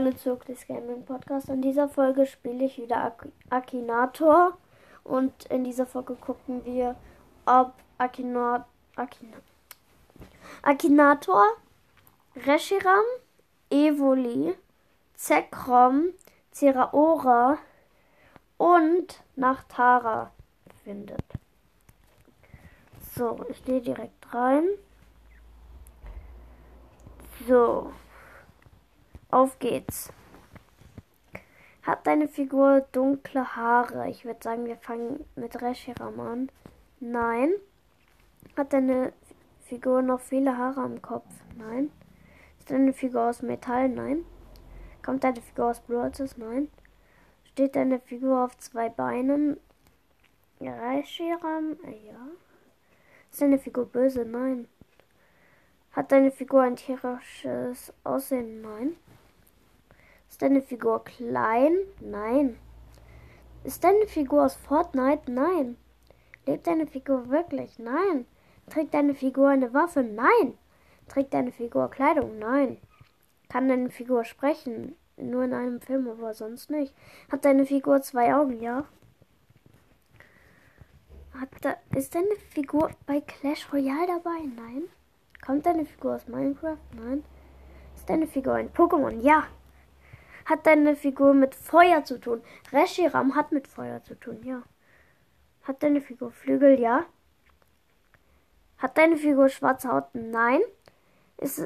Hallo zu Oklis Gaming Podcast. In dieser Folge spiele ich wieder Ak Akinator. Und in dieser Folge gucken wir, ob Akina Akina Akinator, Reshiram, Evoli, Zekrom, Zeraora und Nachtara findet. So, ich gehe direkt rein. So. Auf geht's. Hat deine Figur dunkle Haare? Ich würde sagen, wir fangen mit Reshiram an. Nein. Hat deine Figur noch viele Haare am Kopf? Nein. Ist deine Figur aus Metall? Nein. Kommt deine Figur aus Bronzes? Nein. Steht deine Figur auf zwei Beinen? Reshiram? Ja. Ist deine Figur böse? Nein. Hat deine Figur ein tierisches Aussehen? Nein. Ist deine Figur klein? Nein. Ist deine Figur aus Fortnite? Nein. Lebt deine Figur wirklich? Nein. Trägt deine Figur eine Waffe? Nein. Trägt deine Figur Kleidung? Nein. Kann deine Figur sprechen? Nur in einem Film, aber sonst nicht. Hat deine Figur zwei Augen? Ja. Da, ist deine Figur bei Clash Royale dabei? Nein. Kommt deine Figur aus Minecraft? Nein. Ist deine Figur ein Pokémon? Ja. Hat deine Figur mit Feuer zu tun? Reshiram hat mit Feuer zu tun, ja. Hat deine Figur Flügel? Ja. Hat deine Figur schwarze Haut? Nein. Ist,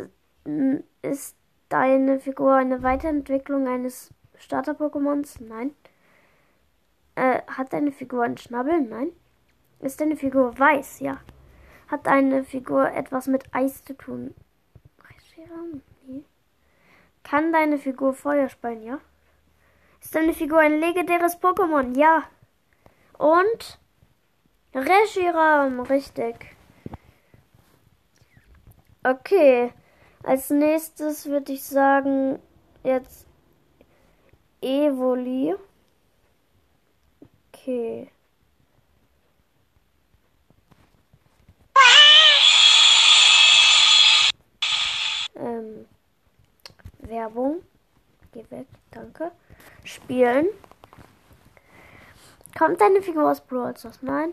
ist deine Figur eine Weiterentwicklung eines Starter-Pokémons? Nein. Äh, hat deine Figur einen Schnabel? Nein. Ist deine Figur weiß? Ja. Hat deine Figur etwas mit Eis zu tun? Nee. Kann deine Figur Feuer speien? Ja. Ist deine Figur ein legendäres Pokémon? Ja. Und Reshiram, richtig. Okay, als nächstes würde ich sagen, jetzt Evoli. Okay. Danke. Spielen. Kommt deine Figur aus Brawl Stars? Nein.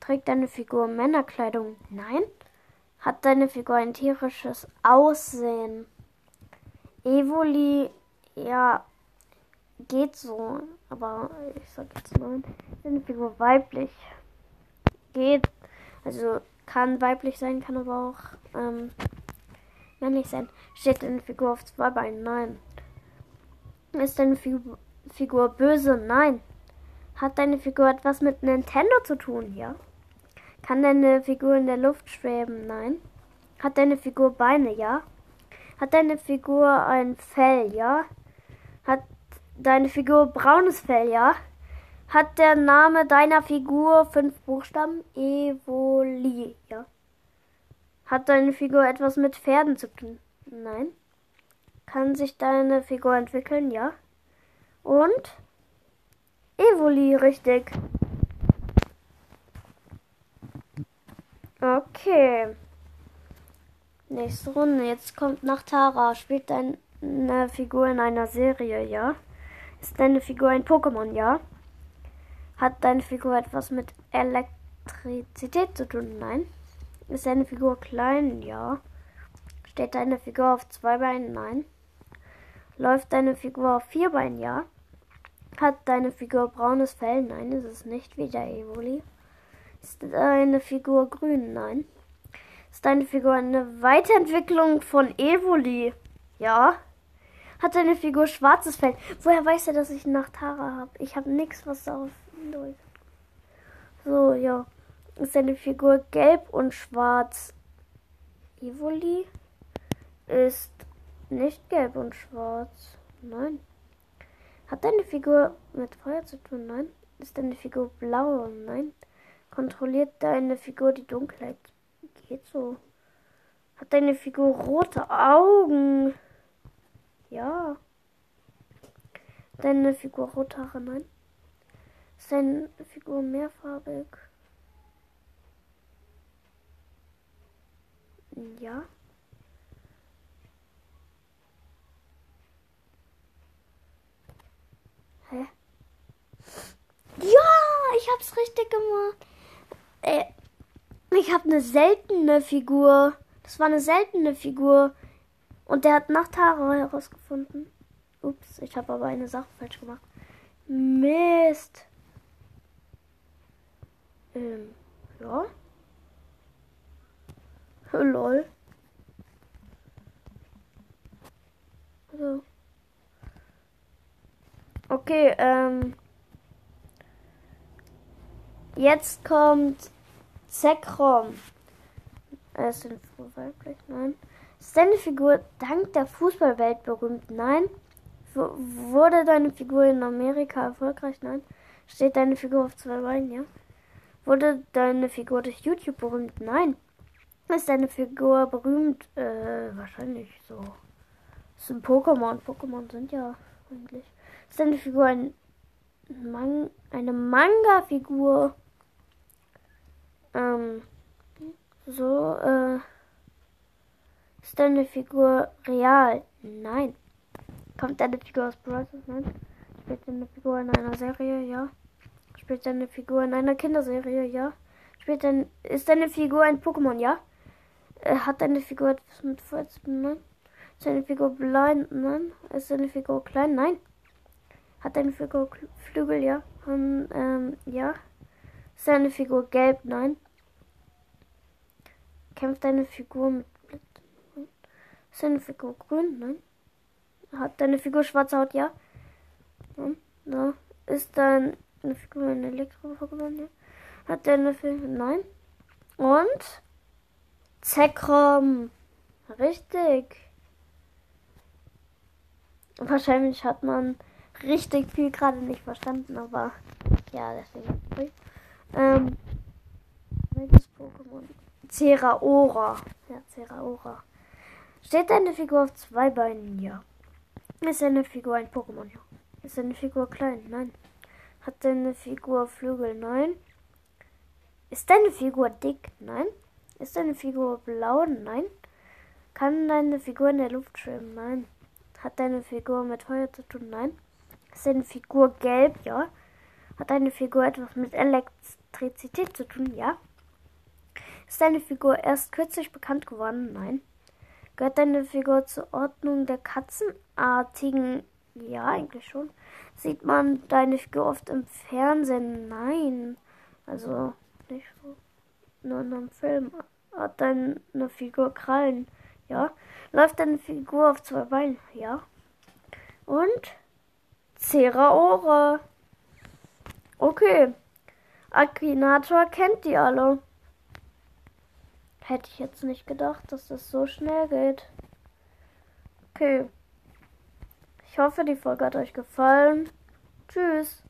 Trägt deine Figur Männerkleidung? Nein. Hat deine Figur ein tierisches Aussehen? Evoli, ja, geht so. Aber ich sag jetzt nein. Deine Figur weiblich. Geht. Also kann weiblich sein, kann aber auch ähm, männlich sein. Steht deine Figur auf zwei Beinen? Nein. Ist deine Figur, Figur böse? Nein. Hat deine Figur etwas mit Nintendo zu tun? Ja. Kann deine Figur in der Luft schweben? Nein. Hat deine Figur Beine? Ja. Hat deine Figur ein Fell? Ja. Hat deine Figur braunes Fell? Ja. Hat der Name deiner Figur fünf Buchstaben? Evoli, ja. Hat deine Figur etwas mit Pferden zu tun? Nein. Kann sich deine Figur entwickeln? Ja. Und? Evoli, richtig. Okay. Nächste Runde. Jetzt kommt nach Tara. Spielt deine Figur in einer Serie, ja? Ist deine Figur ein Pokémon, ja? Hat deine Figur etwas mit Elektrizität zu tun? Nein. Ist deine Figur klein? Ja. Steht deine Figur auf zwei Beinen? Nein. Läuft deine Figur auf vier Beinen? Ja. Hat deine Figur braunes Fell? Nein, ist es nicht wie der Evoli. Ist deine Figur grün? Nein. Ist deine Figur eine Weiterentwicklung von Evoli? Ja. Hat deine Figur schwarzes Fell? Woher weiß er, dass ich nach Tara habe? Ich habe nichts, was darauf hindeutet. So, ja. Ist deine Figur gelb und schwarz? Evoli ist nicht gelb und schwarz. Nein. Hat deine Figur mit Feuer zu tun? Nein. Ist deine Figur blau? Nein. Kontrolliert deine Figur die Dunkelheit? Geht so. Hat deine Figur rote Augen? Ja. Deine Figur rote Haare? Nein. Ist deine Figur mehrfarbig? Ja. Hä? Ja, ich hab's richtig gemacht. Äh, ich habe eine seltene Figur. Das war eine seltene Figur. Und der hat nach Tara herausgefunden. Ups, ich habe aber eine Sache falsch gemacht. Mist. Ähm, ja. Lol. Also. Okay, ähm. Jetzt kommt Zekrom. Äh, ist denn weiblich? Nein. Ist deine Figur dank der Fußballwelt berühmt? Nein. W wurde deine Figur in Amerika erfolgreich? Nein. Steht deine Figur auf zwei Beinen? Ja. Wurde deine Figur durch YouTube berühmt? Nein. Ist deine Figur berühmt? Äh, wahrscheinlich so. Das sind Pokémon. Pokémon sind ja eigentlich. Ist deine Figur ein Man eine Manga-Figur? Ähm, so, äh, ist deine Figur real? Nein. Kommt deine Figur aus Brawl Nein. Spielt deine Figur in einer Serie? Ja. Spielt deine Figur in einer Kinderserie? Ja. Spielt dein, ist deine Figur ein Pokémon? Ja. Äh, hat deine Figur etwas mit Furzen? Nein. Ist deine Figur blind? Nein. Ist deine Figur klein? Nein. Hat deine Figur Flügel? Ja. Und, ähm, ja. Ist deine Figur gelb? Nein. Kämpft deine Figur mit Blitz? Ist deine Figur grün? Nein. Hat deine Figur schwarze Haut? Ja. Hm? Ja. Ist deine Figur ein Elektro-Pokémon? Ja. Hat deine Figur? Nein. Und? Zekrom. Richtig. Wahrscheinlich hat man richtig viel gerade nicht verstanden, aber ja, deswegen. Ähm, welches Pokémon? Ceraora. Ja, Ceraora. Steht deine Figur auf zwei Beinen? Ja. Ist deine Figur ein Pokémon? Ja. Ist deine Figur klein? Nein. Hat deine Figur Flügel? Nein. Ist deine Figur dick? Nein. Ist deine Figur blau? Nein. Kann deine Figur in der Luft schwimmen? Nein. Hat deine Figur mit Feuer zu tun? Nein. Ist deine Figur gelb? Ja. Hat deine Figur etwas mit Elektrizität zu tun? Ja. Ist deine Figur erst kürzlich bekannt geworden? Nein. Gehört deine Figur zur Ordnung der Katzenartigen? Ja, eigentlich schon. Sieht man deine Figur oft im Fernsehen? Nein. Also nicht so. Nur in einem Film. Hat deine Figur Krallen? Ja. Läuft deine Figur auf zwei Beinen? Ja. Und Ceraora. Okay. Akinator kennt die alle. Hätte ich jetzt nicht gedacht, dass das so schnell geht. Okay. Ich hoffe, die Folge hat euch gefallen. Tschüss.